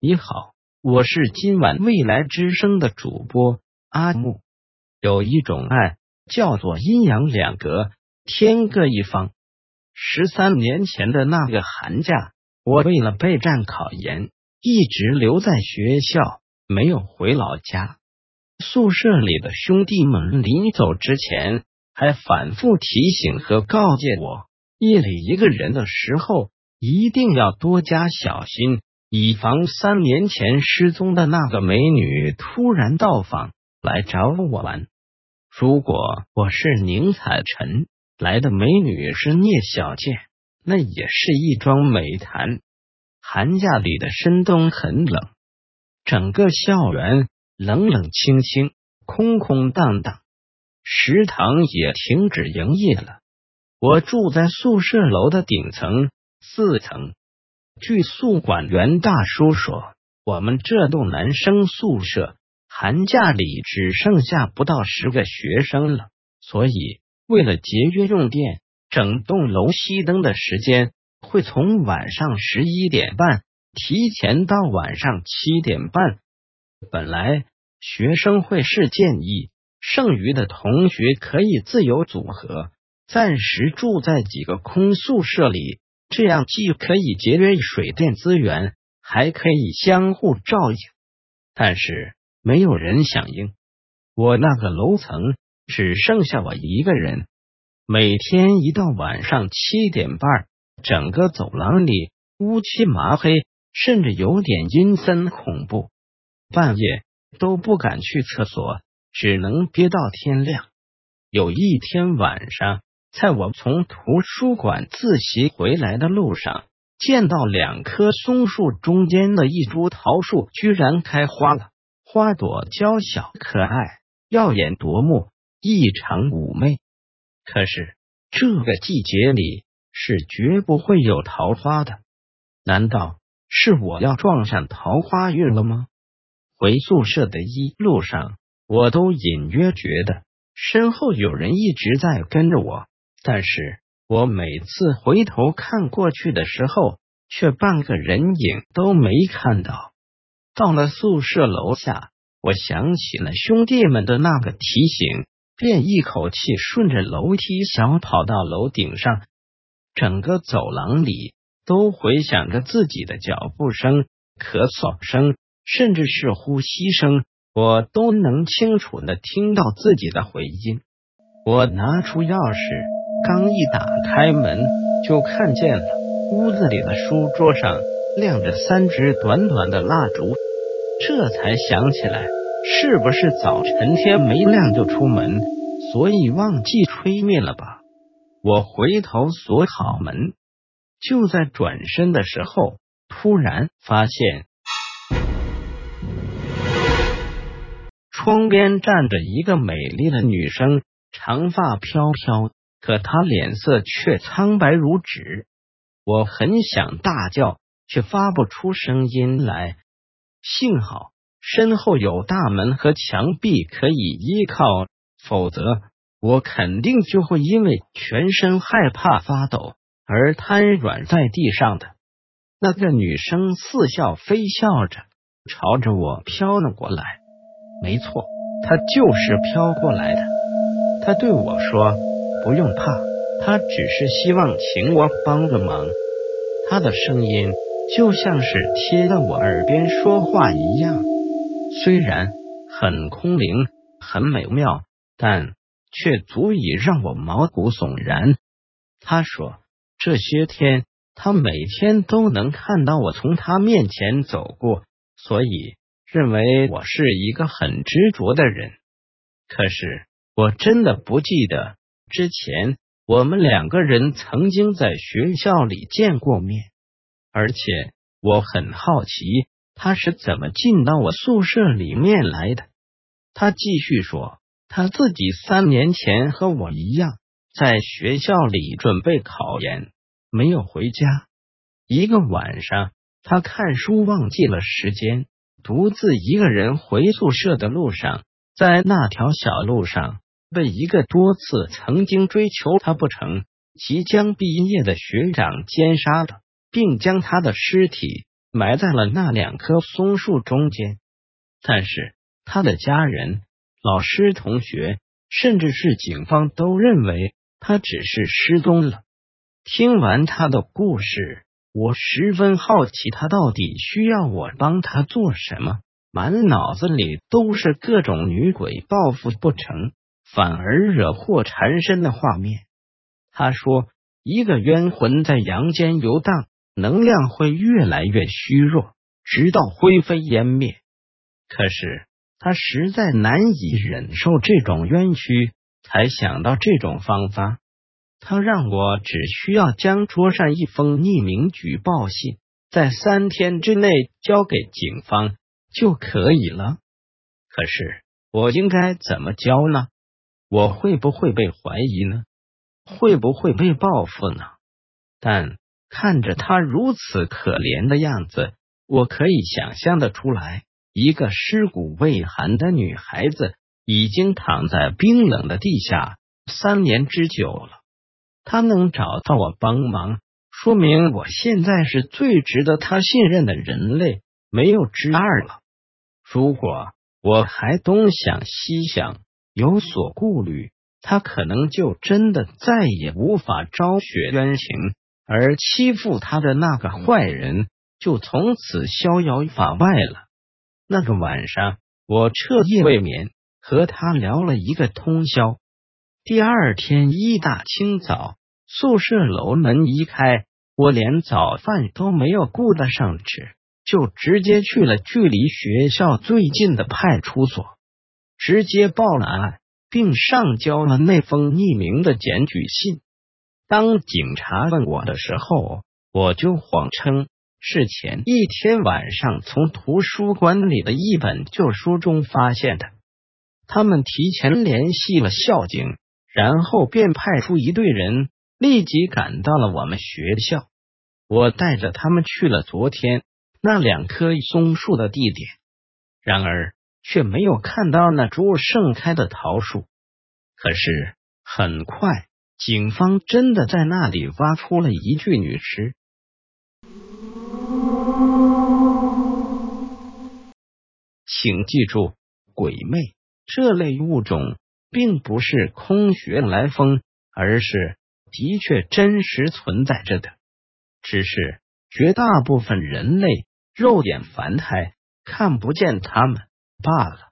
你好，我是今晚未来之声的主播阿木。有一种爱叫做阴阳两隔，天各一方。十三年前的那个寒假，我为了备战考研，一直留在学校，没有回老家。宿舍里的兄弟们临走之前，还反复提醒和告诫我：夜里一个人的时候，一定要多加小心。以防三年前失踪的那个美女突然到访来找我玩。如果我是宁采臣，来的美女是聂小倩，那也是一桩美谈。寒假里的深冬很冷，整个校园冷冷清清，空空荡荡，食堂也停止营业了。我住在宿舍楼的顶层四层。据宿管员大叔说，我们这栋男生宿舍寒假里只剩下不到十个学生了，所以为了节约用电，整栋楼熄灯的时间会从晚上十一点半提前到晚上七点半。本来学生会是建议剩余的同学可以自由组合，暂时住在几个空宿舍里。这样既可以节约水电资源，还可以相互照应。但是没有人响应。我那个楼层只剩下我一个人。每天一到晚上七点半，整个走廊里乌漆麻黑，甚至有点阴森恐怖。半夜都不敢去厕所，只能憋到天亮。有一天晚上。在我从图书馆自习回来的路上，见到两棵松树中间的一株桃树居然开花了，花朵娇小可爱，耀眼夺目，异常妩媚。可是这个季节里是绝不会有桃花的，难道是我要撞上桃花运了吗？回宿舍的一路上，我都隐约觉得身后有人一直在跟着我。但是我每次回头看过去的时候，却半个人影都没看到。到了宿舍楼下，我想起了兄弟们的那个提醒，便一口气顺着楼梯小跑到楼顶上。整个走廊里都回响着自己的脚步声、咳嗽声，甚至是呼吸声，我都能清楚的听到自己的回音。我拿出钥匙。刚一打开门，就看见了屋子里的书桌上亮着三支短短的蜡烛，这才想起来，是不是早晨天没亮就出门，所以忘记吹灭了吧？我回头锁好门，就在转身的时候，突然发现窗边站着一个美丽的女生，长发飘飘。可他脸色却苍白如纸，我很想大叫，却发不出声音来。幸好身后有大门和墙壁可以依靠，否则我肯定就会因为全身害怕发抖而瘫软在地上的。那个女生似笑非笑着朝着我飘了过来，没错，她就是飘过来的。她对我说。不用怕，他只是希望请我帮个忙。他的声音就像是贴在我耳边说话一样，虽然很空灵、很美妙，但却足以让我毛骨悚然。他说，这些天他每天都能看到我从他面前走过，所以认为我是一个很执着的人。可是我真的不记得。之前我们两个人曾经在学校里见过面，而且我很好奇他是怎么进到我宿舍里面来的。他继续说，他自己三年前和我一样在学校里准备考研，没有回家。一个晚上，他看书忘记了时间，独自一个人回宿舍的路上，在那条小路上。被一个多次曾经追求他不成、即将毕业的学长奸杀了，并将他的尸体埋在了那两棵松树中间。但是他的家人、老师、同学，甚至是警方都认为他只是失踪了。听完他的故事，我十分好奇，他到底需要我帮他做什么？满脑子里都是各种女鬼报复不成，反而惹祸缠身的画面。他说，一个冤魂在阳间游荡，能量会越来越虚弱，直到灰飞烟灭。可是他实在难以忍受这种冤屈，才想到这种方法。他让我只需要将桌上一封匿名举报信，在三天之内交给警方就可以了。可是我应该怎么交呢？我会不会被怀疑呢？会不会被报复呢？但看着他如此可怜的样子，我可以想象的出来，一个尸骨未寒的女孩子已经躺在冰冷的地下三年之久了。她能找到我帮忙，说明我现在是最值得她信任的人类，没有之二了。如果我还东想西想，有所顾虑，他可能就真的再也无法昭雪冤情，而欺负他的那个坏人就从此逍遥法外了。那个晚上，我彻夜未眠，和他聊了一个通宵。第二天一大清早。宿舍楼门一开，我连早饭都没有顾得上吃，就直接去了距离学校最近的派出所，直接报了案，并上交了那封匿名的检举信。当警察问我的时候，我就谎称是前一天晚上从图书馆里的一本旧书中发现的。他们提前联系了校警，然后便派出一队人。立即赶到了我们学校，我带着他们去了昨天那两棵松树的地点，然而却没有看到那株盛开的桃树。可是很快，警方真的在那里挖出了一具女尸。请记住，鬼魅这类物种并不是空穴来风，而是。的确真实存在着的，只是绝大部分人类肉眼凡胎看不见他们罢了。